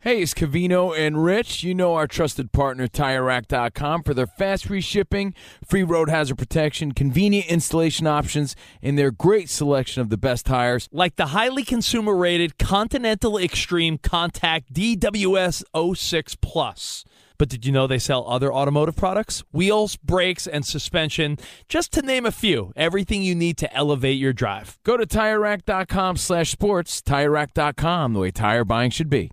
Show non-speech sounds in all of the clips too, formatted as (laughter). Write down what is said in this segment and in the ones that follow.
Hey, it's Covino and Rich. You know our trusted partner, TireRack.com, for their fast free shipping, free road hazard protection, convenient installation options, and their great selection of the best tires. Like the highly consumer rated Continental Extreme Contact DWS 06 Plus. But did you know they sell other automotive products? Wheels, brakes, and suspension, just to name a few. Everything you need to elevate your drive. Go to TireRack.com slash sports. TireRack.com, the way tire buying should be.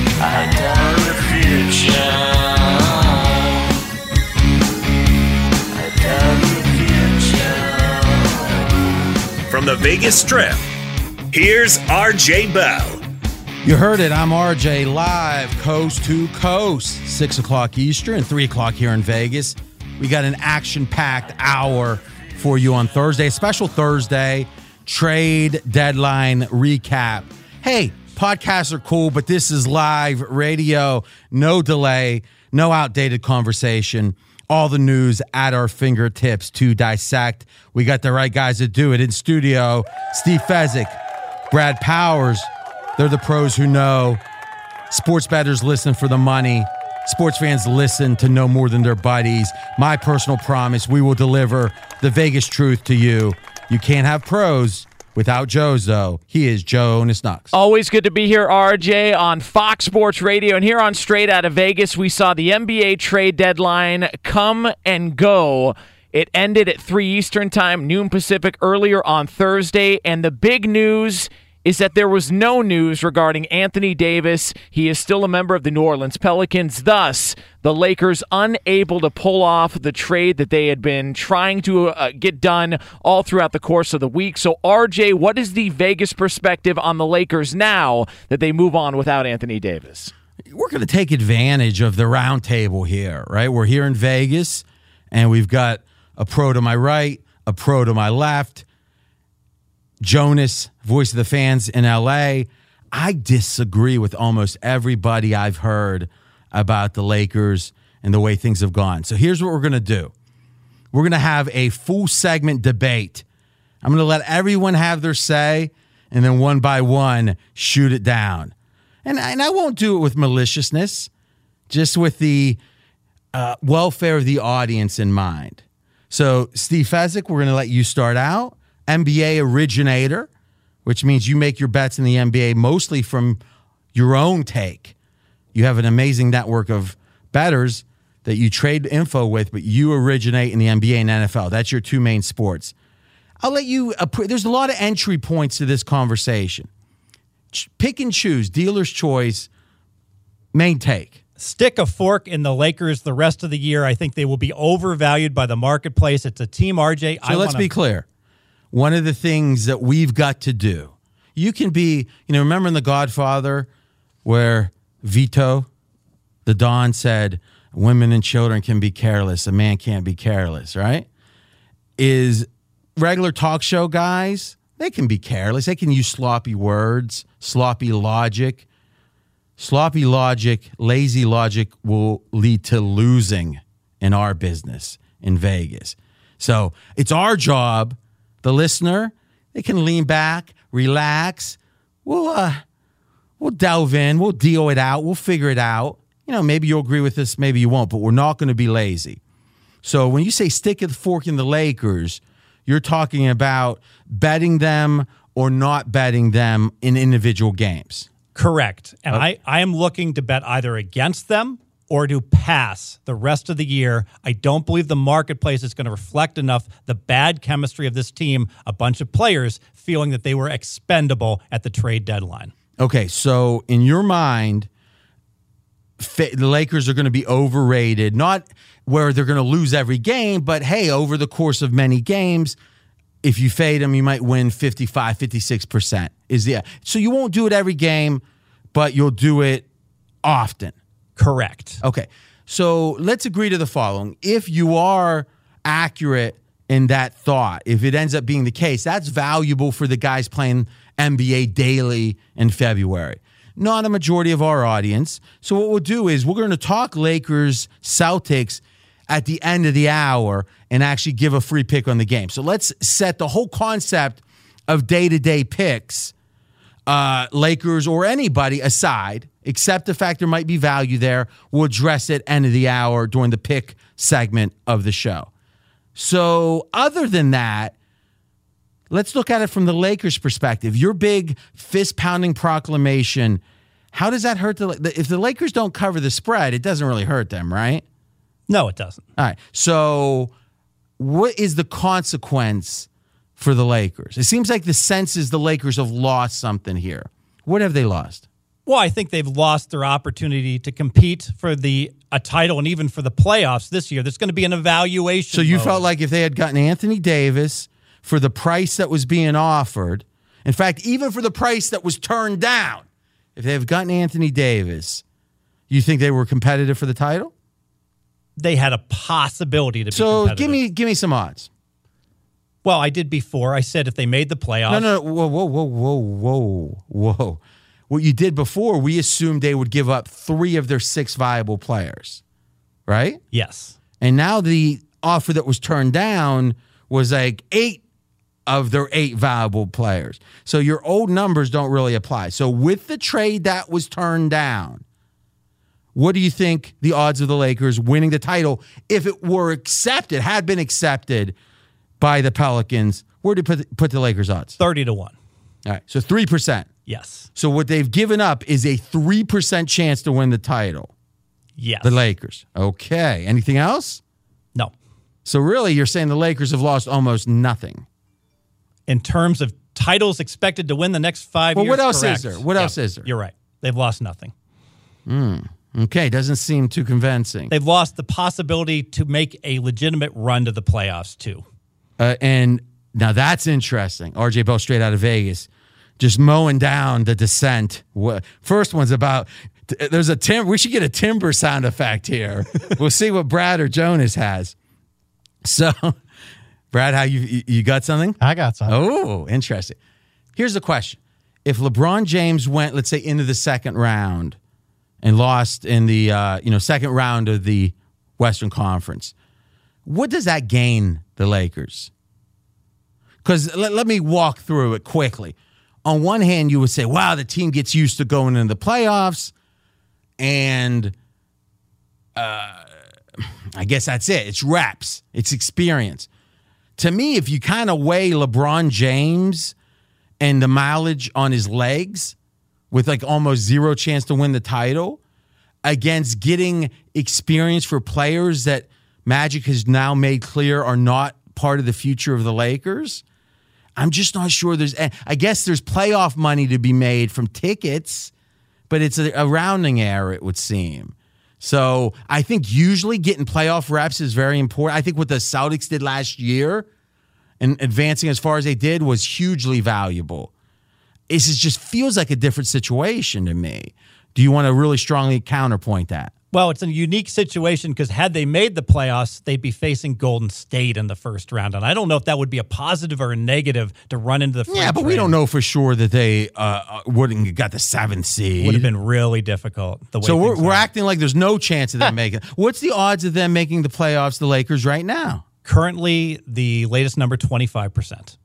From the Vegas Strip, here's RJ Bell. You heard it. I'm RJ live, coast to coast, 6 o'clock Eastern, 3 o'clock here in Vegas. We got an action packed hour for you on Thursday, special Thursday trade deadline recap. Hey, podcasts are cool, but this is live radio, no delay, no outdated conversation. All the news at our fingertips to dissect. We got the right guys to do it in studio. Steve Fezzik, Brad Powers. They're the pros who know. Sports bettors listen for the money. Sports fans listen to know more than their buddies. My personal promise we will deliver the Vegas truth to you. You can't have pros without Joe's, though. He is Jonas Knox. Always good to be here, RJ, on Fox Sports Radio. And here on Straight Out of Vegas, we saw the NBA trade deadline come and go. It ended at 3 Eastern Time, noon Pacific, earlier on Thursday. And the big news is that there was no news regarding Anthony Davis. He is still a member of the New Orleans Pelicans. Thus, the Lakers unable to pull off the trade that they had been trying to uh, get done all throughout the course of the week. So, RJ, what is the Vegas perspective on the Lakers now that they move on without Anthony Davis? We're going to take advantage of the round table here, right? We're here in Vegas, and we've got a pro to my right, a pro to my left Jonas, voice of the fans in LA. I disagree with almost everybody I've heard about the Lakers and the way things have gone. So here's what we're going to do we're going to have a full segment debate. I'm going to let everyone have their say and then one by one shoot it down. And, and I won't do it with maliciousness, just with the uh, welfare of the audience in mind. So, Steve Fezzik, we're going to let you start out. NBA originator, which means you make your bets in the NBA mostly from your own take. You have an amazing network of bettors that you trade info with, but you originate in the NBA and NFL. That's your two main sports. I'll let you, uh, there's a lot of entry points to this conversation. Pick and choose, dealer's choice. Main take. Stick a fork in the Lakers the rest of the year. I think they will be overvalued by the marketplace. It's a team, RJ. So let's be clear. One of the things that we've got to do, you can be, you know, remember in The Godfather where Vito, the Don, said, women and children can be careless, a man can't be careless, right? Is regular talk show guys, they can be careless. They can use sloppy words, sloppy logic. Sloppy logic, lazy logic will lead to losing in our business in Vegas. So it's our job, the listener, they can lean back, relax. We'll uh we'll delve in, we'll deal it out, we'll figure it out. You know, maybe you'll agree with this, maybe you won't, but we're not going to be lazy. So when you say stick the fork in the Lakers, you're talking about betting them or not betting them in individual games. Correct. And I, I am looking to bet either against them or to pass the rest of the year. I don't believe the marketplace is going to reflect enough the bad chemistry of this team, a bunch of players feeling that they were expendable at the trade deadline. Okay, so in your mind, the Lakers are going to be overrated, not where they're going to lose every game, but hey, over the course of many games, if you fade them, you might win 55, 56%. Is the so you won't do it every game, but you'll do it often. Correct. Okay. So let's agree to the following. If you are accurate in that thought, if it ends up being the case, that's valuable for the guys playing NBA daily in February. Not a majority of our audience. So what we'll do is we're going to talk Lakers, Celtics at the end of the hour and actually give a free pick on the game. So let's set the whole concept of day to day picks, uh, Lakers or anybody aside, except the fact there might be value there. We'll address it end of the hour during the pick segment of the show. So, other than that, let's look at it from the Lakers' perspective. Your big fist pounding proclamation. How does that hurt the if the Lakers don't cover the spread? It doesn't really hurt them, right? No, it doesn't. All right. So, what is the consequence for the Lakers? It seems like the sense is the Lakers have lost something here. What have they lost? Well, I think they've lost their opportunity to compete for the a title and even for the playoffs this year. There's going to be an evaluation. So you mode. felt like if they had gotten Anthony Davis for the price that was being offered, in fact, even for the price that was turned down, if they have gotten Anthony Davis, you think they were competitive for the title? They had a possibility to so be give me give me some odds. Well, I did before. I said if they made the playoffs. No, no, whoa, whoa, whoa, whoa, whoa, whoa. What you did before, we assumed they would give up three of their six viable players, right? Yes. And now the offer that was turned down was like eight of their eight viable players. So your old numbers don't really apply. So with the trade that was turned down, what do you think the odds of the Lakers winning the title, if it were accepted, had been accepted by the Pelicans, where do you put, put the Lakers odds? 30 to 1. All right. So 3%. Yes. So what they've given up is a 3% chance to win the title. Yes. The Lakers. Okay. Anything else? No. So really, you're saying the Lakers have lost almost nothing. In terms of titles expected to win the next five well, years. what else correct. is there? What Yep, else is there? You're right. They've lost nothing. Hmm. Okay. Doesn't seem too convincing. They've lost the possibility to make a legitimate run to the playoffs, too. Uh, and now that's interesting. RJ Bell straight out of Vegas, just mowing down the dissent. First one's about there's a tim. We should get a timber sound effect here. (laughs) we'll see what Brad or Jonas has. So, Brad, how you you- got something? I got something. Oh, interesting. Here's the question: If LeBron James went, let's say, into the second round and lost in the uh, you know second round of the Western Conference, what does that gain the Lakers? Because let, let me walk through it quickly. On one hand, you would say, "Wow, the team gets used to going into the playoffs," and uh, I guess that's it. It's reps, it's experience. To me, if you kind of weigh LeBron James and the mileage on his legs with like almost zero chance to win the title against getting experience for players that Magic has now made clear are not part of the future of the Lakers. I'm just not sure there's eh, I guess there's playoff money to be made from tickets, but it's a, a rounding error, it would seem. So I think usually getting playoff reps is very important. I think what the Celtics did last year and advancing as far as they did was hugely valuable. This just feels like a different situation to me. Do you want to really strongly counterpoint that? Well, it's a unique situation because had they made the playoffs, they'd be facing Golden State in the first round, and I don't know if that would be a positive or a negative to run into the. French Yeah, but we don't know for sure that they uh, uh, wouldn't have got the seventh seed. Would have been really difficult. The way so we're, we're acting like there's no chance of them (laughs) making. What's the odds of them making the playoffs? The Lakers right now. currently the latest number twenty five percent.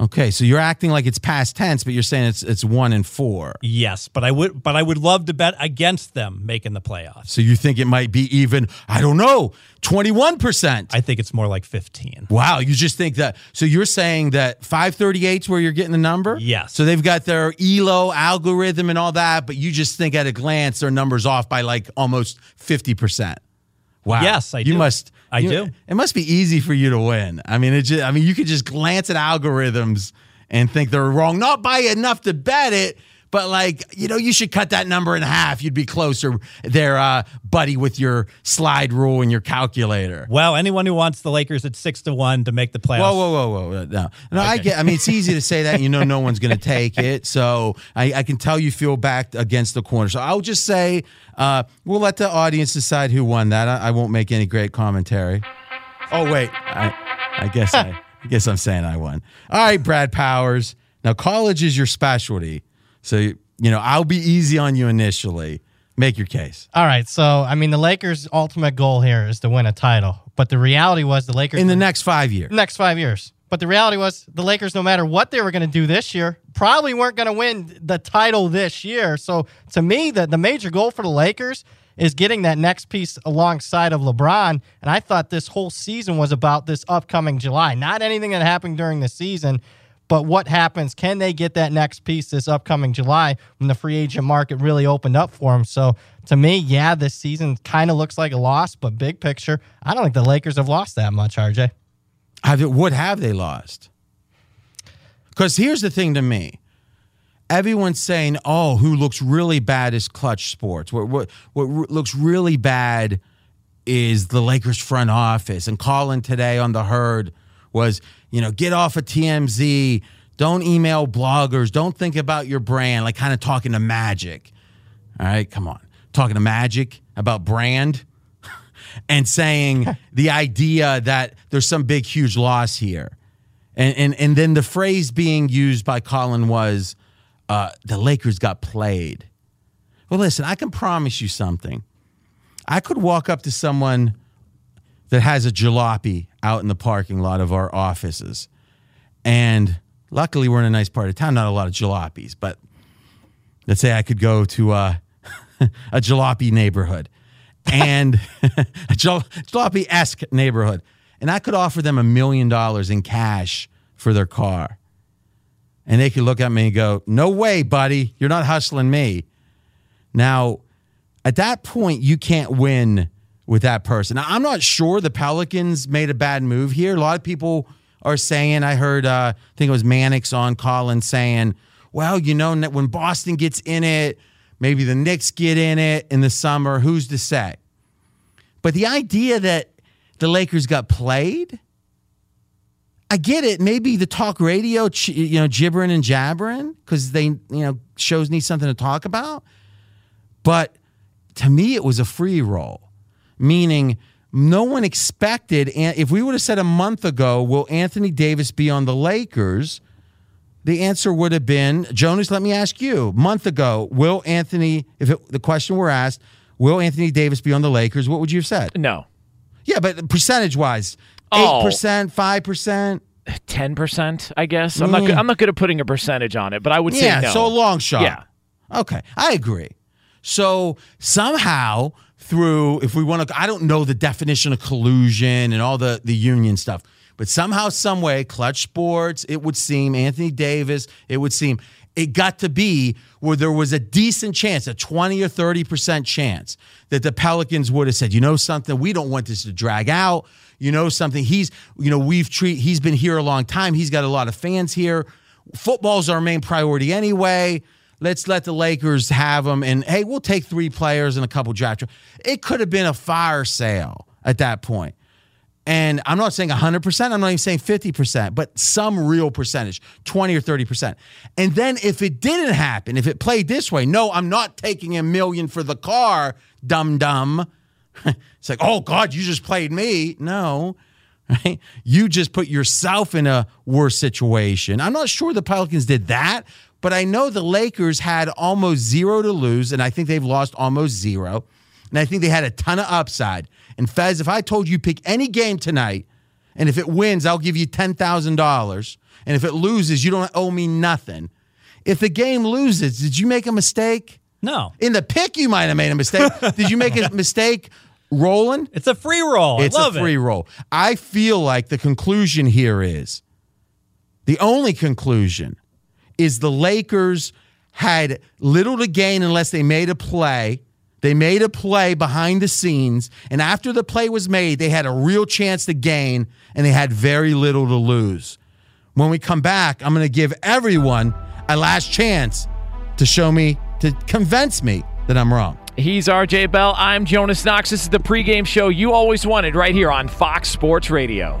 Okay, so you're acting like it's past tense, but you're saying it's it's one and four. Yes, but I would, but I would love to bet against them making the playoffs. So you think it might be even? I don't know, twenty one percent. I think it's more like fifteen. Wow, you just think that. So you're saying that 538 is where you're getting the number? Yes. So they've got their ELO algorithm and all that, but you just think at a glance their number's off by like almost 50%. Wow. Yes, I you do. must I you- do. It must be easy for you to win. I mean, it just, I mean, you could just glance at algorithms and think they're wrong, not by enough to bet it, but like, you know, you should cut that number in half. You'd be closer there, uh, buddy, with your slide rule and your calculator. Well, anyone who wants the Lakers at six to one to make the playoffs. Whoa, whoa, whoa, whoa! No, no, I get. I mean, it's easy to say that. You know, no one's going to take it. So I, I can tell you feel backed against the corner. So I'll just say uh, we'll let the audience decide who won that. I, I won't make any great commentary. Oh wait, I, I guess I, I guess I'm saying I won. All right, Brad Powers. Now college is your specialty, so you know I'll be easy on you initially. Make your case. All right, so I mean, the Lakers' ultimate goal here is to win a title, but the reality was the Lakers In the next five years, next five years. But the reality was the Lakers, no matter what they were going to do this year, probably weren't going to win the title this year. So to me, the, the major goal for the Lakers is getting that next piece alongside of LeBron. And I thought this whole season was about this upcoming July, not anything that happened during the season. But what happens? Can they get that next piece this upcoming July when the free agent market really opened up for them? So to me, yeah, this season kind of looks like a loss, but big picture, I don't think the Lakers have lost that much, RJ. have it, what have they lost? Because here's the thing to me. Everyone's saying, "Oh, who looks really bad is Clutch Sports. What what what looks really bad is the Lakers front office." And Colin today on the herd was, you know, get off of TMZ. Don't email bloggers. Don't think about your brand. Like kind of talking to Magic. All right, come on, talking to Magic about brand (laughs) and saying (laughs) the idea that there's some big huge loss here. And and and then the phrase being used by Colin was uh, the Lakers got played. Well, listen, I can promise you something. I could walk up to someone that has a jalopy out in the parking lot of our offices. And luckily we're in a nice part of town, not a lot of jalopies, but let's say I could go to uh, (laughs) a jalopy neighborhood and (laughs) a jal- jalopy esque neighborhood, and I could offer them a million dollars in cash for their car. And they could look at me and go, No way, buddy, you're not hustling me. Now, at that point, you can't win with that person. Now, I'm not sure the Pelicans made a bad move here. A lot of people are saying, I heard, uh, I think it was Mannix on Colin saying, well, you know, when Boston gets in it, maybe the Knicks get in it in the summer. Who's to say? But the idea that the Lakers got played, I get it. Maybe the talk radio, you know, gibbering and jabbering because they, you know, shows need something to talk about. But to me, it was a free roll, meaning no one expected. And if we would have said a month ago, will Anthony Davis be on the Lakers? The answer would have been, Jonas, let me ask you. A month ago, will Anthony, if it, the question were asked, will Anthony Davis be on the Lakers? What would you have said? No. Yeah, but percentage wise, Oh. 8%, 5%. Ten percent, I guess. I'm not. Mm. Good, I'm not good at putting a percentage on it, but I would say Yeah, no. so a long shot. Yeah. Okay, I agree. So somehow through, if we want to, I don't know the definition of collusion and all the the union stuff, but somehow, some way, Clutch Sports, it would seem Anthony Davis, it would seem it got to be where there was a decent chance, a 20 or 30% chance that the Pelicans would have said, you know something, we don't want this to drag out. You know something, he's, you know, we've treat he's been here a long time. He's got a lot of fans here. Football's our main priority anyway. Let's let the Lakers have them, and hey, we'll take three players and a couple draft. It could have been a fire sale at that point. And I'm not saying 100%, I'm not even saying 50%, but some real percentage, 20 or 30%. And then if it didn't happen, if it played this way, no, I'm not taking a million for the car, dum dum. (laughs) it's like, oh God, you just played me. No, (laughs) right? You just put yourself in a worse situation. I'm not sure the Pelicans did that, but I know the Lakers had almost zero to lose, and I think they've lost almost zero. And I think they had a ton of upside. And Fez, if I told you pick any game tonight, and if it wins, I'll give you $10,000. And if it loses, you don't owe me nothing. If the game loses, did you make a mistake? No. In the pick, you might have made a mistake. (laughs) did you make a mistake rolling? It's a free roll. It's I love a free it. roll. I feel like the conclusion here is the only conclusion is the Lakers had little to gain unless they made a play. They made a play behind the scenes, and after the play was made, they had a real chance to gain, and they had very little to lose. When we come back, I'm going to give everyone a last chance to show me, to convince me that I'm wrong. He's RJ Bell. I'm Jonas Knox. This is the pregame show you always wanted right here on Fox Sports Radio.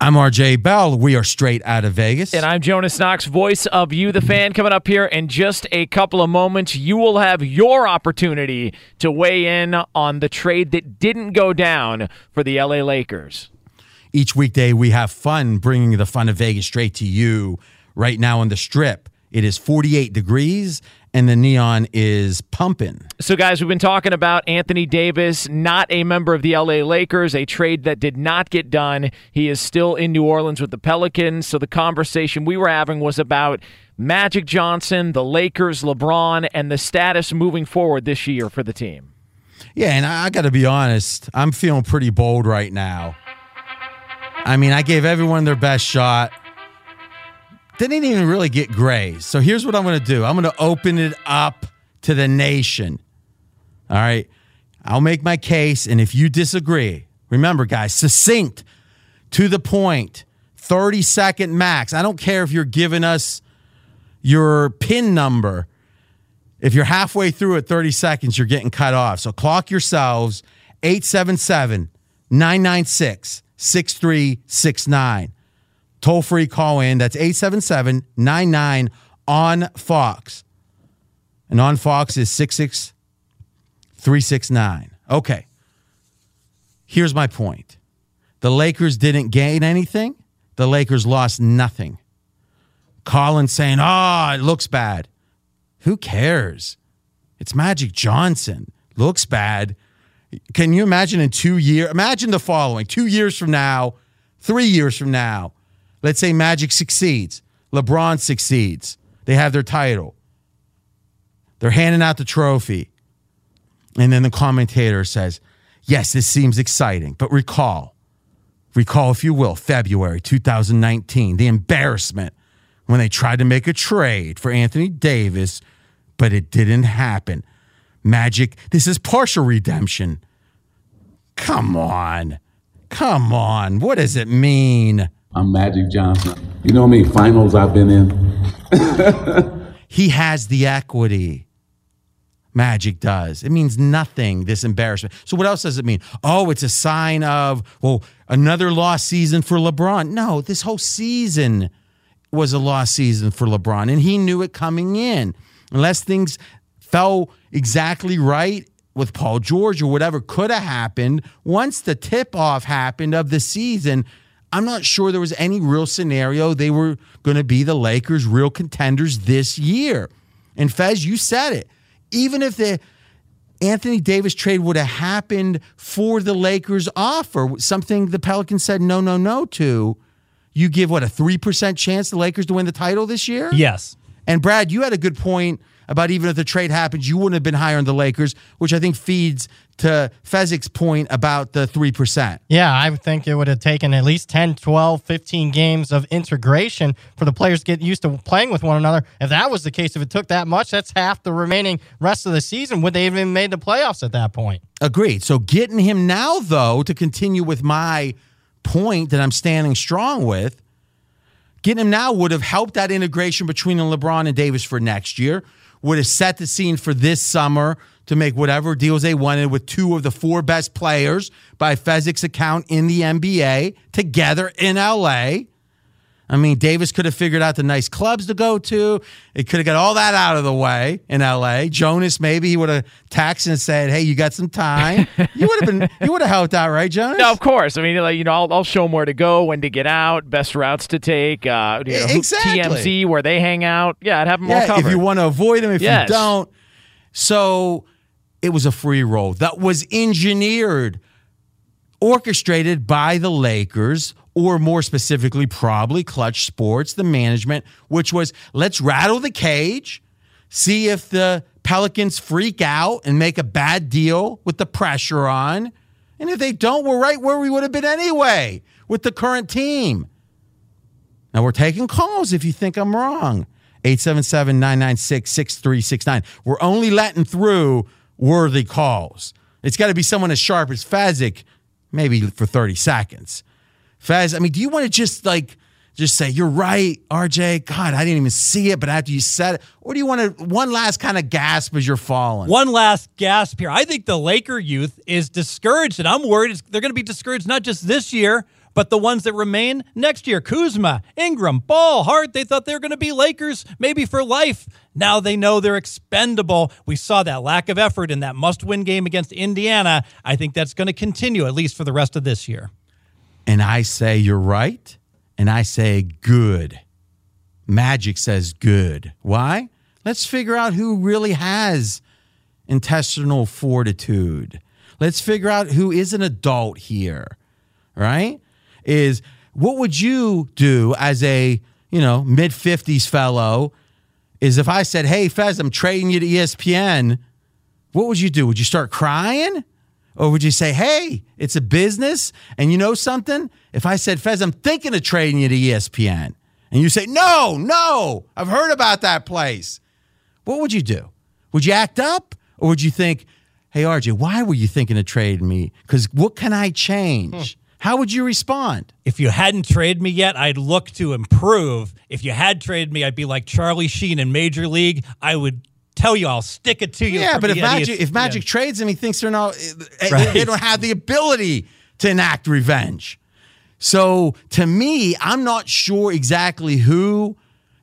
I'm RJ Bell. We are straight out of Vegas. And I'm Jonas Knox, voice of You, the fan. Coming up here in just a couple of moments, you will have your opportunity to weigh in on the trade that didn't go down for the LA Lakers. Each weekday, we have fun bringing the fun of Vegas straight to you. Right now on the strip, it is 48 degrees and the neon is pumping. So, guys, we've been talking about Anthony Davis, not a member of the LA Lakers, a trade that did not get done. He is still in New Orleans with the Pelicans. So, the conversation we were having was about Magic Johnson, the Lakers, LeBron, and the status moving forward this year for the team. Yeah, and I, I got to be honest, I'm feeling pretty bold right now. I mean, I gave everyone their best shot didn't even really get grazed. So here's what I'm going to do I'm going to open it up to the nation. All right. I'll make my case. And if you disagree, remember, guys, succinct, to the point, 30 second max. I don't care if you're giving us your PIN number. If you're halfway through at 30 seconds, you're getting cut off. So clock yourselves 877 996 6369. Toll free call in. That's 877 99 on Fox. And on Fox is 66369. Okay. Here's my point the Lakers didn't gain anything, the Lakers lost nothing. Colin saying, oh, it looks bad. Who cares? It's Magic Johnson. Looks bad. Can you imagine in two years? Imagine the following two years from now, three years from now, Let's say Magic succeeds, LeBron succeeds, they have their title. They're handing out the trophy. And then the commentator says, Yes, this seems exciting, but recall, recall, if you will, February 2019, the embarrassment when they tried to make a trade for Anthony Davis, but it didn't happen. Magic, this is partial redemption. Come on. Come on. What does it mean? I'm Magic Johnson. You know how many finals I've been in? (laughs) he has the equity. Magic does. It means nothing, this embarrassment. So, what else does it mean? Oh, it's a sign of, well, another lost season for LeBron. No, this whole season was a lost season for LeBron, and he knew it coming in. Unless things fell exactly right with Paul George or whatever could have happened, once the tip off happened of the season, I'm not sure there was any real scenario they were going to be the Lakers' real contenders this year. And Fez, you said it. Even if the Anthony Davis trade would have happened for the Lakers offer, something the Pelicans said no, no, no to, you give what a 3% chance the Lakers to win the title this year? Yes. And Brad, you had a good point about even if the trade happens, you wouldn't have been higher on the Lakers, which I think feeds to Fezzik's point about the 3%. Yeah, I think it would have taken at least 10, 12, 15 games of integration for the players to get used to playing with one another. If that was the case, if it took that much, that's half the remaining rest of the season. Would they even made the playoffs at that point? Agreed. So getting him now, though, to continue with my point that I'm standing strong with, getting him now would have helped that integration between LeBron and Davis for next year would have set the scene for this summer to make whatever deals they wanted with two of the four best players by Fezzik's account in the NBA together in LA. I mean, Davis could have figured out the nice clubs to go to. It could have got all that out of the way in LA. Jonas, maybe he would have texted and said, "Hey, you got some time." (laughs) you would have been, you would have helped out, right, Jonas? No, of course. I mean, like you know, I'll, I'll show them where to go, when to get out, best routes to take. Uh, you know, exactly. TMZ where they hang out. Yeah, I'd have them yeah, all covered. If you want to avoid them, if yes. you don't, so it was a free roll that was engineered, orchestrated by the Lakers or more specifically, probably Clutch Sports, the management, which was let's rattle the cage, see if the Pelicans freak out and make a bad deal with the pressure on. And if they don't, we're right where we would have been anyway with the current team. Now we're taking calls if you think I'm wrong. 877 996 6369. We're only letting through worthy calls. It's got to be someone as sharp as Fezzik, maybe for 30 seconds. Fez, I mean, do you want to just like just say, You're right, RJ. God, I didn't even see it, but after you said it, or do you want to one last kind of gasp as you're falling? One last gasp here. I think the Laker youth is discouraged, and I'm worried they're going to be discouraged not just this year, but the ones that remain next year. Kuzma, Ingram, Ball, Hart, they thought they were going to be Lakers maybe for life. Now they know they're expendable. We saw that lack of effort in that must win game against Indiana. I think that's going to continue, at least for the rest of this year. And I say, You're right. And I say, Good. Magic says, Good. Why? Let's figure out who really has intestinal fortitude. Let's figure out who is an adult here, right? Is what would you do as a, you know, mid 50s fellow? Is if I said, Hey, Fez, I'm trading you to ESPN, what would you do? Would you start crying? Or would you say, hey, it's a business? And you know something? If I said, Fez, I'm thinking of trading you to ESPN, and you say, no, no, I've heard about that place, what would you do? Would you act up? Or would you think, hey, RJ, why were you thinking of trading me? Because what can I change? Hmm. How would you respond? If you hadn't traded me yet, I'd look to improve. If you had traded me, I'd be like Charlie Sheen in Major League. I would tell you I'll stick it to you. Yeah, but if Magic if Magic yeah. trades him, he thinks they're not they- Right. they don't have the ability to enact revenge. So to me, I'm not sure exactly who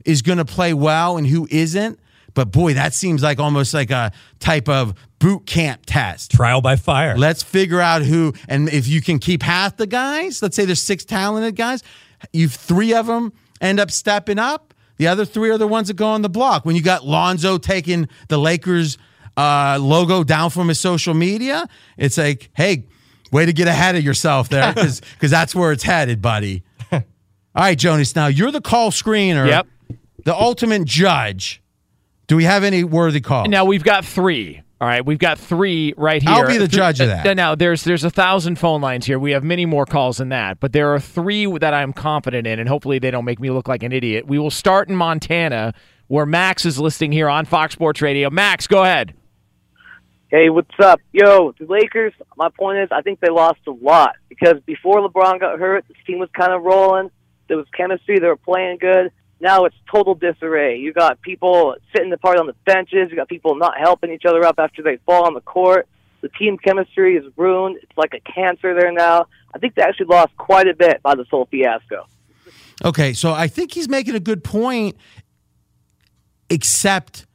is going to play well and who isn't. But boy, that seems like almost like a type of boot camp test. trial by fire. Let's figure out who, and if you can keep half the guys, let's say there's six talented guys, you three of them end up stepping up. The other three are the ones that go on the block. When you got Lonzo taking the Lakers uh, logo down from his social media, it's like, hey, way to get ahead of yourself there, (laughs) because that's where it's headed, buddy. (laughs) All right, Jonas. Now you're the call screener. Yep. The ultimate judge. Do we have any worthy calls? Now we've got three. All right, we've got three right here. I'll be the Th- judge of uh, that. Now there's there's a thousand phone lines here. We have many more calls than that, but there are three that I'm confident in, and hopefully they don't make me look like an idiot. We will start in Montana, where Max is listing here on Fox Sports Radio. Max, go ahead. Hey, what's up? Yo, the Lakers, my point is, I think they lost a lot because before LeBron got hurt, this team was kind of rolling. There was chemistry. They were playing good. Now it's total disarray. You got people sitting apart on the benches. You got people not helping each other up after they fall on the court. The team chemistry is ruined. It's like a cancer there now. I think they actually lost quite a bit by this whole fiasco. Okay, so I think he's making a good point, except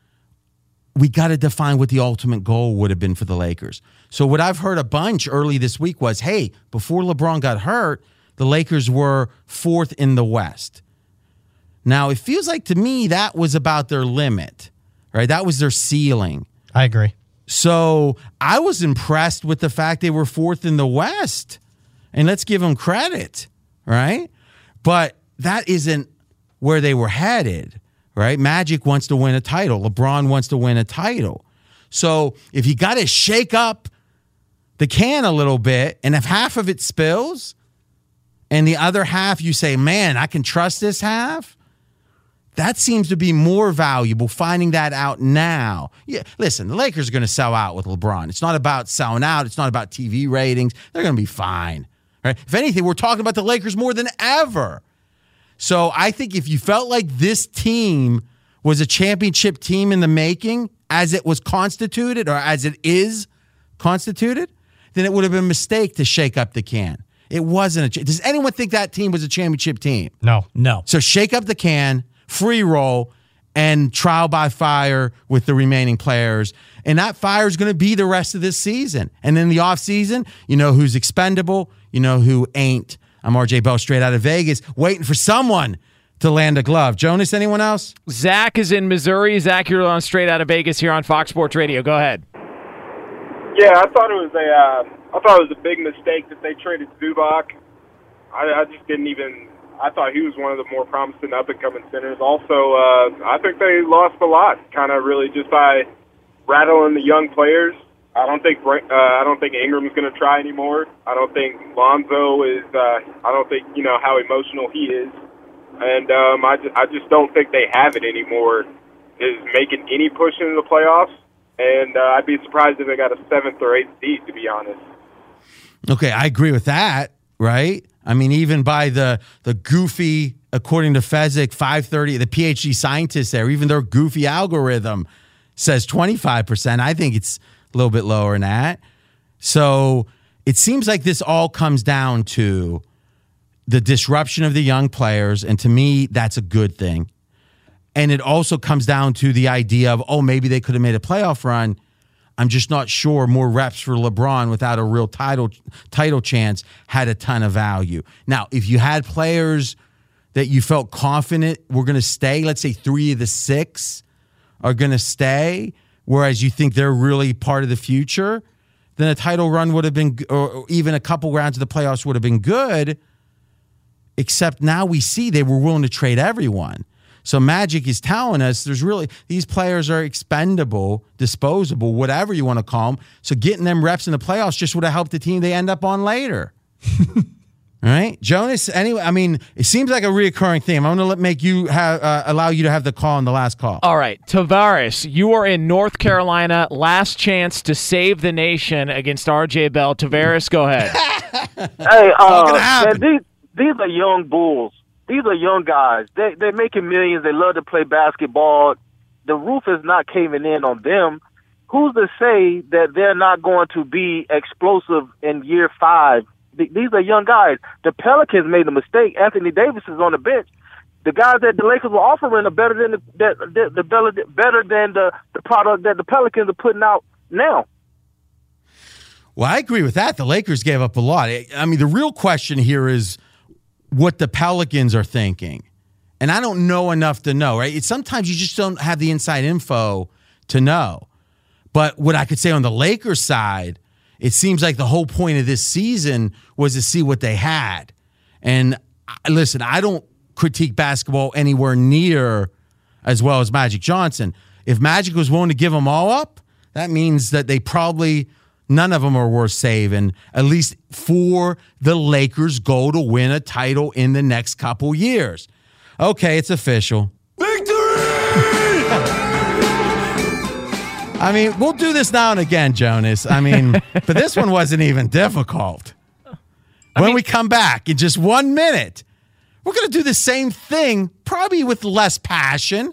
we got to define what the ultimate goal would have been for the Lakers. So, what I've heard a bunch early this week was hey, before LeBron got hurt, the Lakers were fourth in the West. Now, it feels like to me that was about their limit, right? That was their ceiling. I agree. So I was impressed with the fact they were fourth in the West. And let's give them credit, right? But that isn't where they were headed, right? Magic wants to win a title. LeBron wants to win a title. So if you got to shake up the can a little bit, and if half of it spills and the other half you say, man, I can trust this half, that seems to be more valuable finding that out now. Yeah, listen, the Lakers are going to sell out with LeBron. It's not about selling out, it's not about TV ratings. They're going to be fine. Right? If anything, we're talking about the Lakers more than ever. So I think if you felt like this team was a championship team in the making as it was constituted or as it is constituted, then it would have been a mistake to shake up the can. It wasn't a Does anyone think that team was a championship team? No. No. So shake up the can, free roll, and trial by fire with the remaining players. And that fire is going to be the rest of this season. And then the offseason, you know who's expendable, you know who ain't. I'm RJ Bell straight out of Vegas, waiting for someone to land a glove. Jonas, anyone else? Zach is in Missouri. Zach, you're on straight out of Vegas here on Fox Sports Radio. Go ahead. Yeah, I thought it was a uh, I thought it was a big mistake that they traded Zubac. I, I just didn't even. I thought he was one of the more promising up and coming centers. Also, uh, I think they lost a lot, kind of really just by rattling the young players. I don't think uh, I don't think Ingram's going to try anymore. I don't think Lonzo is. Uh, I don't think you know how emotional he is, and um, I just, I just don't think they have it anymore. Is making any push into the playoffs, and uh, I'd be surprised if they got a seventh or eighth seed. To be honest. Okay, I agree with that, right? I mean, even by the the goofy, according to Fezzik, 530, the PhD scientist there, even their goofy algorithm says 25%. I think it's a little bit lower than that. So it seems like this all comes down to the disruption of the young players. And to me, that's a good thing. And it also comes down to the idea of, oh, maybe they could have made a playoff run. I'm just not sure more reps for LeBron without a real title title chance had a ton of value. Now, if you had players that you felt confident were going to stay, let's say 3 of the 6 are going to stay, whereas you think they're really part of the future, then a title run would have been or even a couple rounds of the playoffs would have been good. Except now we see they were willing to trade everyone. So Magic is telling us there's really these players are expendable, disposable, whatever you want to call them. So getting them reps in the playoffs just would have helped the team they end up on later. All (laughs) right, Jonas. Anyway, I mean, it seems like a reoccurring theme. I'm going to let make you have uh, allow you to have the call on the last call. All right, Tavares, you are in North Carolina. Last chance to save the nation against RJ Bell. Tavares, go ahead. (laughs) hey, uh, man, these these are young bulls. These are young guys. They they're making millions. They love to play basketball. The roof is not caving in on them. Who's to say that they're not going to be explosive in year five? These are young guys. The Pelicans made a mistake. Anthony Davis is on the bench. The guys that the Lakers were offering are better than the, the, the, the better than the, the product that the Pelicans are putting out now. Well, I agree with that. The Lakers gave up a lot. I mean, the real question here is what the Pelicans are thinking. And I don't know enough to know, right? It's, sometimes you just don't have the inside info to know. But what I could say on the Lakers side, it seems like the whole point of this season was to see what they had. And listen, I don't critique basketball anywhere near as well as Magic Johnson. If Magic was willing to give them all up, that means that they probably none of them are worth saving. At least for the Lakers' goal to win a title in the next couple years. Okay, it's official. Victory! I mean, we'll do this now and again, Jonas. I mean, (laughs) but this one wasn't even difficult. I when mean, we come back in just one minute, we're going to do the same thing, probably with less passion,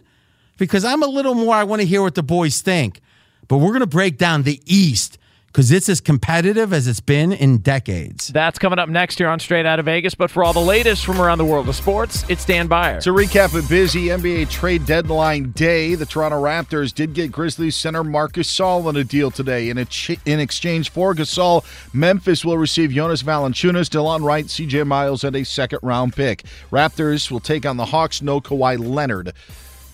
because I'm a little more, I want to hear what the boys think. But we're going to break down the East because it's as competitive as it's been in decades. That's coming up next year on Straight Out of Vegas. But for all the latest from around the world of sports, it's Dan Beyer. To recap a busy NBA trade deadline day, the Toronto Raptors did get Grizzlies center Marc Gasol on a deal today. In, a ch- in exchange for Gasol, Memphis will receive Jonas Valanciunas, Delon Wright, CJ Miles, and a second round pick. Raptors will take on the Hawks, no Kawhi Leonard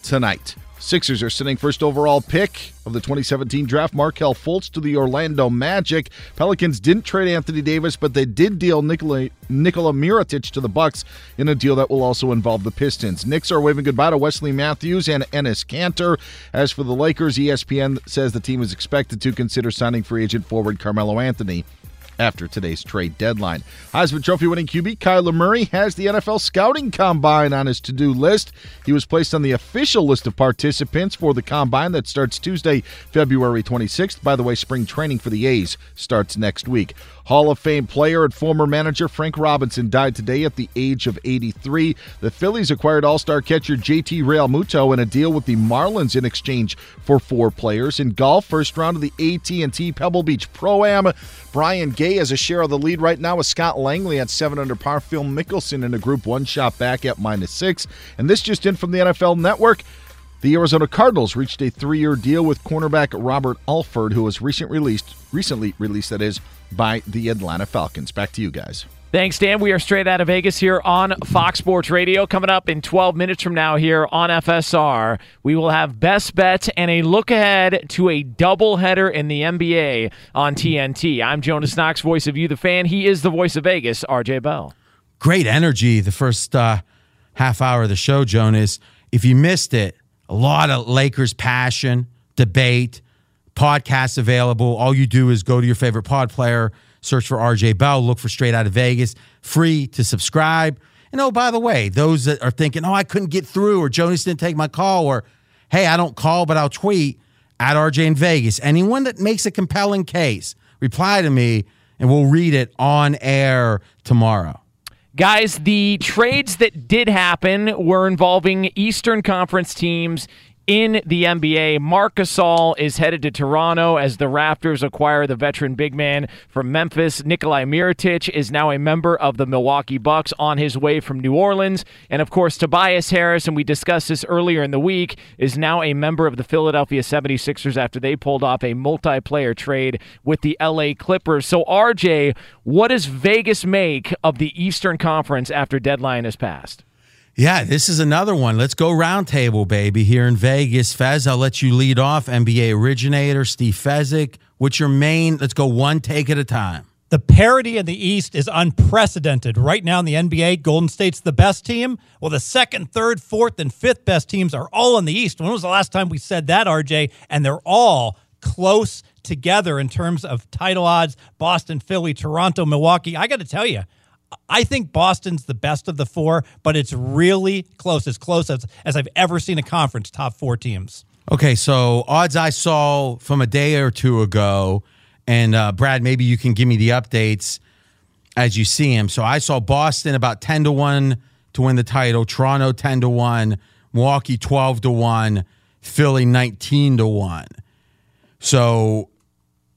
tonight. Sixers are sending first overall pick of the 2017 draft, Markelle Fultz, to the Orlando Magic. Pelicans didn't trade Anthony Davis, but they did deal Nikola, Nikola Mirotic to the Bucks in a deal that will also involve the Pistons. Knicks are waving goodbye to Wesley Matthews and Enes Kanter. As for the Lakers, ESPN says the team is expected to consider signing free agent forward Carmelo Anthony after today's trade deadline. Heisman Trophy winning QB Kyler Murray has the NFL Scouting Combine on his to do list. He was placed on the official list of participants for the Combine that starts Tuesday, February 26th. By the way, spring training for the A's starts next week. Hall of Fame player and former manager Frank Robinson died today at the age of 83. The Phillies acquired All-Star catcher JT Realmuto in a deal with the Marlins in exchange for four players. In golf, first round of the AT&T Pebble Beach Pro-Am, Brian Gay has a share of the lead right now with Scott Langley at 7 under par. Phil Mickelson in a group one shot back at minus 6. And this just in from the NFL Network. The Arizona Cardinals reached a three-year deal with cornerback Robert Alford, who was recent released, recently released, that is, by the Atlanta Falcons. Back to you guys. Thanks, Dan. We are straight out of Vegas here on Fox Sports Radio. Coming up in 12 minutes from now here on FSR, we will have best bets and a look ahead to a doubleheader in the NBA on TNT. I'm Jonas Knox, voice of you, the fan. He is the voice of Vegas, RJ Bell. Great energy the first uh, half hour of the show, Jonas. If you missed it, a lot of Lakers passion, debate, podcasts available. All you do is go to your favorite pod player, search for RJ Bell, look for Straight Out of Vegas, free to subscribe. And oh, by the way, those that are thinking, oh, I couldn't get through, or Jonas didn't take my call, or hey, I don't call, but I'll tweet at RJ in Vegas. Anyone that makes a compelling case, reply to me, and we'll read it on air tomorrow. Guys, the trades that did happen were involving Eastern Conference teams in the NBA. Marc Gasol is headed to Toronto as the Raptors acquire the veteran big man from Memphis. Nikolai Mirotic is now a member of the Milwaukee Bucks on his way from New Orleans. And of course, Tobias Harris, and we discussed this earlier in the week, is now a member of the Philadelphia 76ers after they pulled off a multiplayer trade with the LA Clippers. So, RJ, what does Vegas make of the Eastern Conference after deadline has passed? Yeah, this is another one. Let's go roundtable, baby, here in Vegas. Fez, I'll let you lead off. NBA originator, Steve Fezzik. What's your main? Let's go one take at a time. The parity in the East is unprecedented. Right now in the NBA, Golden State's the best team. Well, the second, third, fourth, and fifth best teams are all in the East. When was the last time we said that, RJ? And they're all close together in terms of title odds Boston, Philly, Toronto, Milwaukee. I got to tell you, I think Boston's the best of the four, but it's really close, as close as, as I've ever seen a conference top four teams. Okay, so odds I saw from a day or two ago, and uh, Brad, maybe you can give me the updates as you see them. So I saw Boston about 10 to 1 to win the title, Toronto 10 to 1, Milwaukee 12 to 1, Philly 19 to 1. So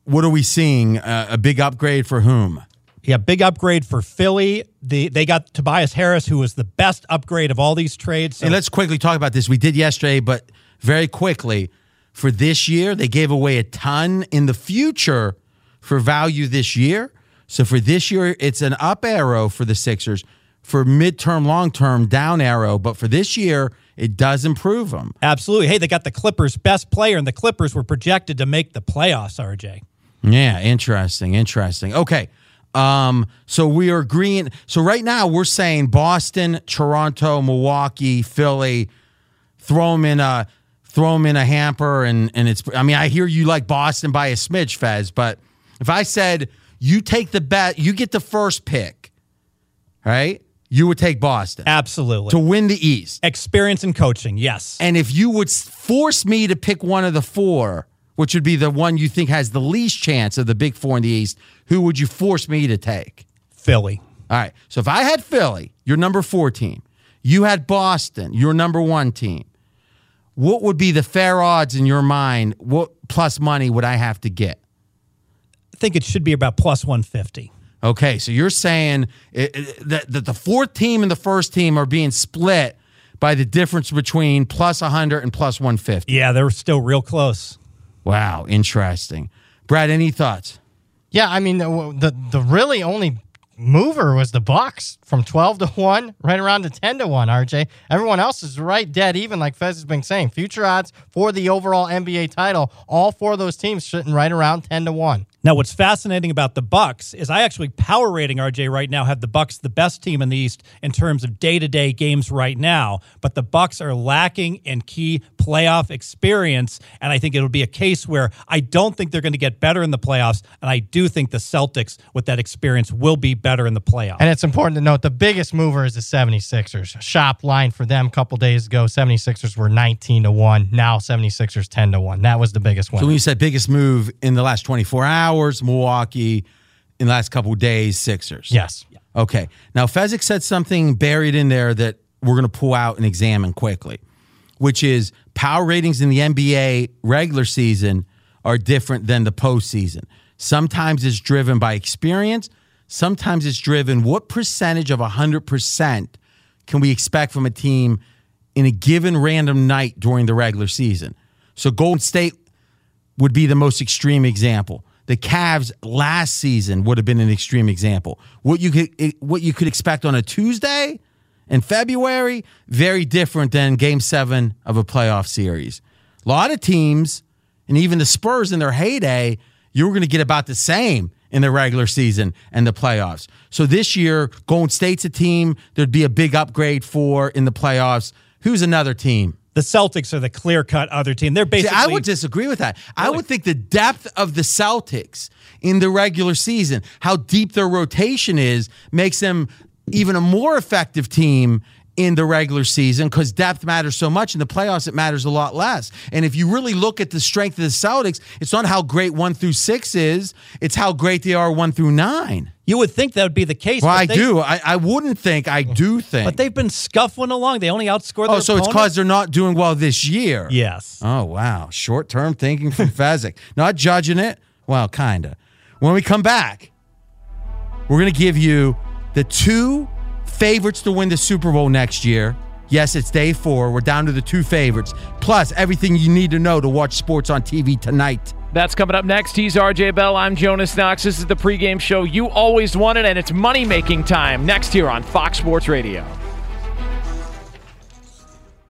what are we seeing? Uh, a big upgrade for whom? Yeah, big upgrade for Philly. The, they got Tobias Harris, who was the best upgrade of all these trades. So. And let's quickly talk about this. We did yesterday, but very quickly. For this year, they gave away a ton in the future for value this year. So for this year, it's an up arrow for the Sixers. For midterm, long term, down arrow. But for this year, it does improve them. Absolutely. Hey, they got the Clippers' best player, and the Clippers were projected to make the playoffs, RJ. Yeah, interesting. Interesting. Okay. Um, so we are agreeing. So right now we're saying Boston, Toronto, Milwaukee, Philly. Throw them in a throw them in a hamper, and and it's. I mean, I hear you like Boston by a smidge, Fez, but if I said you take the bet, you get the first pick, right? You would take Boston. Absolutely. To win the East. Experience and coaching, yes. And if you would force me to pick one of the four, which would be the one you think has the least chance of the big four in the East, who would you force me to take? Philly. All right. So if I had Philly, your number four team, you had Boston, your number one team, what would be the fair odds in your mind? What plus money would I have to get? I think it should be about plus 150. Okay. So you're saying it, it, that, that the fourth team and the first team are being split by the difference between plus 100 and plus 150. Yeah, they're still real close. Wow, interesting. Brad, any thoughts? Yeah, I mean the the, really only mover was the Bucks from 12 to 1 right around to 10 to 1 RJ everyone else is right dead even like Fez has been saying future odds for the overall NBA title all four of those teams sitting right around 10 to 1 now, what's fascinating about the Bucks is I actually power rating RJ right now have the Bucks the best team in the East in terms of day-to-day games right now, but the Bucks are lacking in key playoff experience, and I think it'll be a case where I don't think they're going to get better in the playoffs, and I do think the Celtics with that experience will be better in the playoffs. And it's important to note the biggest mover is the 76ers. Shop line for them a couple days ago, 76ers were 19 to 1, now 76ers 10 to 1. That was the biggest one. So when you said biggest move in the last 24 hours, Milwaukee. In the last couple days, Sixers. Yes. Okay. Now, Fezzik said something buried in there that we're going to pull out and examine quickly, which is power ratings in the NBA regular season are different than the postseason. Sometimes it's driven by experience. Sometimes it's driven what percentage of 100% can we expect from a team in a given random night during the regular season. So Golden State would be the most extreme example the Cavs last season would have been an extreme example. What you could what you could expect on a Tuesday in February, very different than game 7 of a playoff series. A lot of teams and even the Spurs in their heyday, you were going to get about the same in the regular season and the playoffs. So this year, Golden State's a team there'd be a big upgrade for in the playoffs. Who's another team? The Celtics are the clear cut other team. They're basically. See, I would disagree with that. Really? I would think the depth of the Celtics in the regular season, how deep their rotation is, makes them even a more effective team in the regular season because depth matters so much. In the playoffs, it matters a lot less. And if you really look at the strength of the Celtics, it's not how great one through six is, it's how great they are one through nine. You would think that would be the case. Well, I they- do. I, I wouldn't think. I do think. But they've been scuffling along. They only outscored oh, their oh, so it's because they're not doing well this year. Yes. Oh wow, short term thinking from (laughs) Fezzik. Not judging it. Well, kinda. When we come back, we're gonna give you the two favorites to win the Super Bowl next year. Yes, it's day four. We're down to the two favorites, plus everything you need to know to watch sports on TV tonight. That's coming up next. He's RJ Bell. I'm Jonas Knox. This is the pregame show you always wanted, and it's money making time next here on Fox Sports Radio.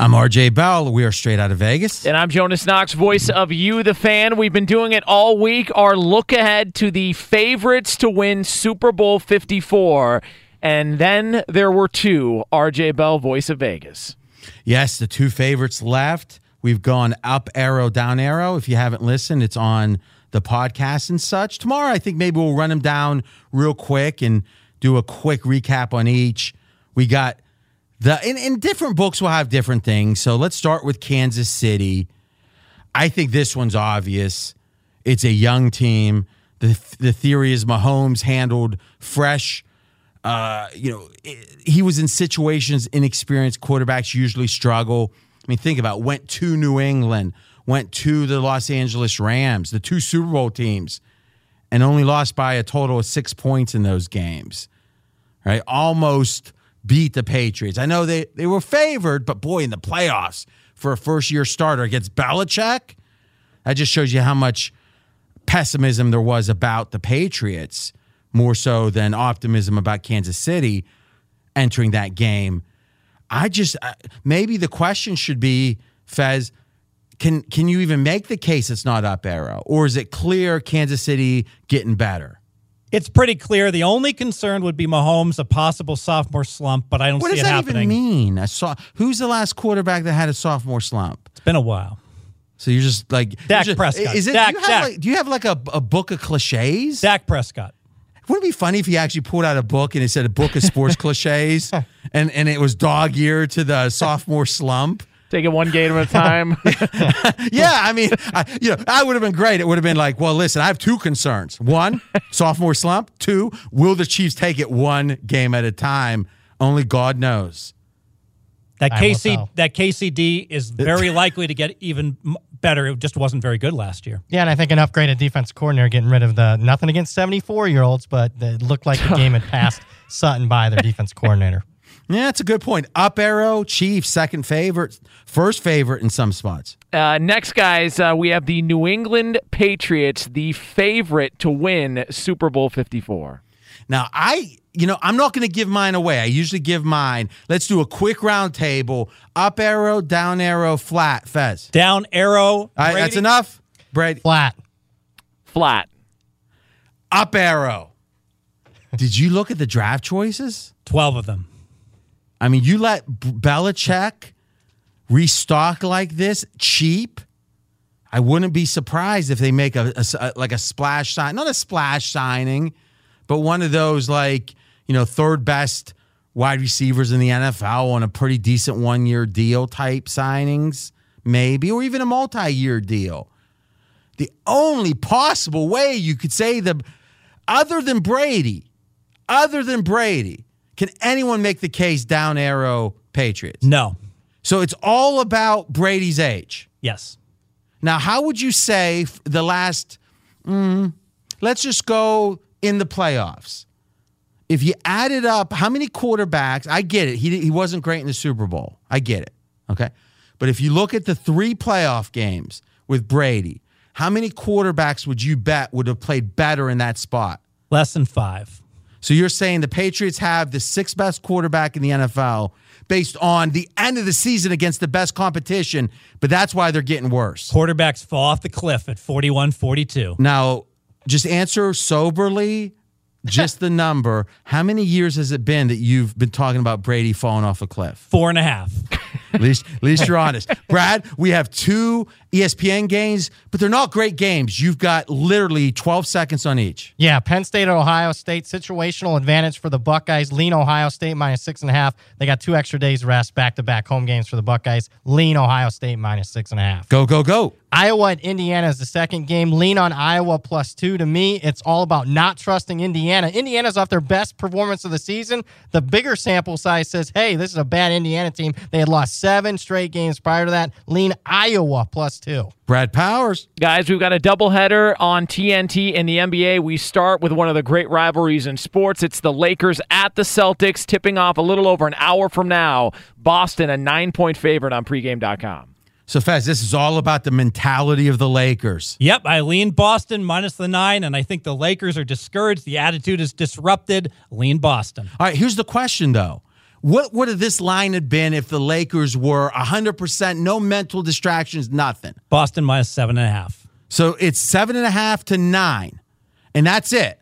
I'm RJ Bell. We are straight out of Vegas. And I'm Jonas Knox, voice of You, the fan. We've been doing it all week. Our look ahead to the favorites to win Super Bowl 54. And then there were two RJ Bell, voice of Vegas. Yes, the two favorites left. We've gone up arrow, down arrow. If you haven't listened, it's on the podcast and such. Tomorrow, I think maybe we'll run them down real quick and do a quick recap on each. We got the in, in different books will have different things. So let's start with Kansas City. I think this one's obvious. It's a young team. The the theory is Mahomes handled fresh. Uh, you know, he was in situations inexperienced quarterbacks usually struggle. I mean, think about it. went to New England, went to the Los Angeles Rams, the two Super Bowl teams, and only lost by a total of six points in those games. Right? Almost beat the Patriots. I know they, they were favored, but boy, in the playoffs for a first year starter against Belichick, that just shows you how much pessimism there was about the Patriots, more so than optimism about Kansas City entering that game. I just maybe the question should be, Fez, can can you even make the case it's not up arrow, or is it clear Kansas City getting better? It's pretty clear. The only concern would be Mahomes, a possible sophomore slump, but I don't what see does that even mean? I saw who's the last quarterback that had a sophomore slump? It's been a while. So you're just like Dak just, Prescott. Is it? Dak- do, you have Dak. like, do you have like a, a book of cliches? Dak Prescott. Wouldn't it be funny if he actually pulled out a book and it said a book of sports (laughs) cliches, and and it was dog ear to the sophomore slump? Take it one game at a time. (laughs) yeah, I mean, I, you know, I would have been great. It would have been like, well, listen, I have two concerns. One, (laughs) sophomore slump. Two, will the Chiefs take it one game at a time? Only God knows. That I KC that KCD is (laughs) very likely to get even better. It just wasn't very good last year. Yeah, and I think an upgraded defense coordinator getting rid of the nothing against 74 year olds, but it looked like the game had passed Sutton by their defense coordinator. Yeah, that's a good point. Up arrow, Chiefs, second favorite, first favorite in some spots. Uh, next, guys, uh, we have the New England Patriots, the favorite to win Super Bowl 54. Now, I, you know, I'm not going to give mine away. I usually give mine. Let's do a quick round table. Up arrow, down arrow, flat, Fez. Down arrow. All right, that's enough. Brady. Flat. Flat. Up arrow. Did you look at the draft choices? Twelve of them. I mean, you let Belichick restock like this cheap. I wouldn't be surprised if they make a, a- like a splash sign, not a splash signing, but one of those like you know third best wide receivers in the NFL on a pretty decent one year deal type signings, maybe, or even a multi year deal. The only possible way you could say the other than Brady, other than Brady, can anyone make the case down arrow Patriots? No. So it's all about Brady's age. Yes. Now, how would you say the last, mm, let's just go in the playoffs? If you added up how many quarterbacks, I get it. He, he wasn't great in the Super Bowl. I get it. Okay. But if you look at the three playoff games with Brady, how many quarterbacks would you bet would have played better in that spot? Less than five. So you're saying the Patriots have the sixth best quarterback in the NFL based on the end of the season against the best competition, but that's why they're getting worse. Quarterbacks fall off the cliff at 41 42. Now, just answer soberly, just the number. How many years has it been that you've been talking about Brady falling off a cliff? Four and a half. (laughs) At least, at least you're honest. Brad, we have two ESPN games, but they're not great games. You've got literally 12 seconds on each. Yeah, Penn State at Ohio State, situational advantage for the Buckeyes. Lean Ohio State minus six and a half. They got two extra days rest, back to back home games for the Buckeyes. Lean Ohio State minus six and a half. Go, go, go. Iowa at Indiana is the second game. Lean on Iowa plus two. To me, it's all about not trusting Indiana. Indiana's off their best performance of the season. The bigger sample size says, hey, this is a bad Indiana team. They had lost seven straight games prior to that. Lean Iowa plus two. Brad Powers. Guys, we've got a doubleheader on TNT in the NBA. We start with one of the great rivalries in sports. It's the Lakers at the Celtics, tipping off a little over an hour from now. Boston, a nine point favorite on pregame.com. So, Fez, this is all about the mentality of the Lakers. Yep, I lean Boston minus the nine, and I think the Lakers are discouraged. The attitude is disrupted. Lean Boston. All right, here's the question though. What would have this line have been if the Lakers were 100%, no mental distractions, nothing? Boston minus seven and a half. So it's seven and a half to nine, and that's it.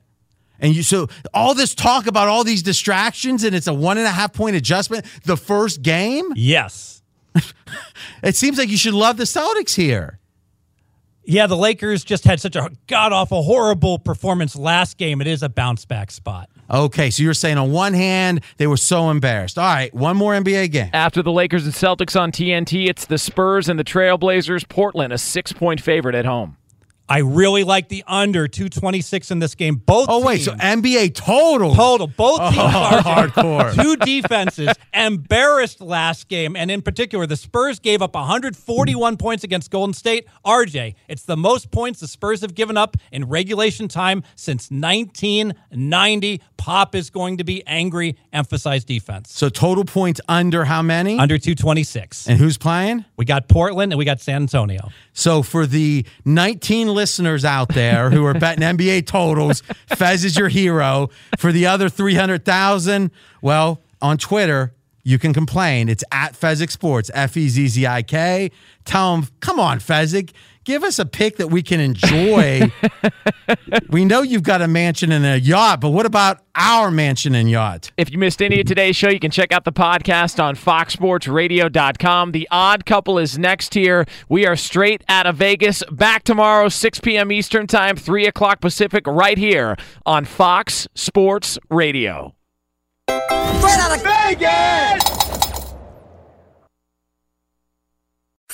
And you so all this talk about all these distractions, and it's a one and a half point adjustment the first game. Yes. (laughs) It seems like you should love the Celtics here. Yeah, the Lakers just had such a god awful, horrible performance last game. It is a bounce back spot. Okay, so you're saying on one hand they were so embarrassed. All right, one more NBA game. After the Lakers and Celtics on TNT, it's the Spurs and the Trailblazers. Portland, a six point favorite at home. I really like the under 226 in this game. Both Oh wait, teams, so NBA total. total both oh, teams (laughs) Oh, hardcore. two defenses (laughs) embarrassed last game and in particular the Spurs gave up 141 points against Golden State. RJ, it's the most points the Spurs have given up in regulation time since 1990. Pop is going to be angry, emphasize defense. So total points under how many? Under 226. and who's playing? We got Portland and we got San Antonio. So for the 19 listeners out there who are betting NBA totals, Fez is your hero. For the other 300,000, well, on Twitter, you can complain. It's at Fezzik Sports, F E Z Z I K. Tell them, come on, Fezzik, give us a pick that we can enjoy. (laughs) we know you've got a mansion and a yacht, but what about our mansion and yacht? If you missed any of today's show, you can check out the podcast on foxsportsradio.com. The Odd Couple is next here. We are straight out of Vegas. Back tomorrow, 6 p.m. Eastern Time, 3 o'clock Pacific, right here on Fox Sports Radio. Straight out of Vegas!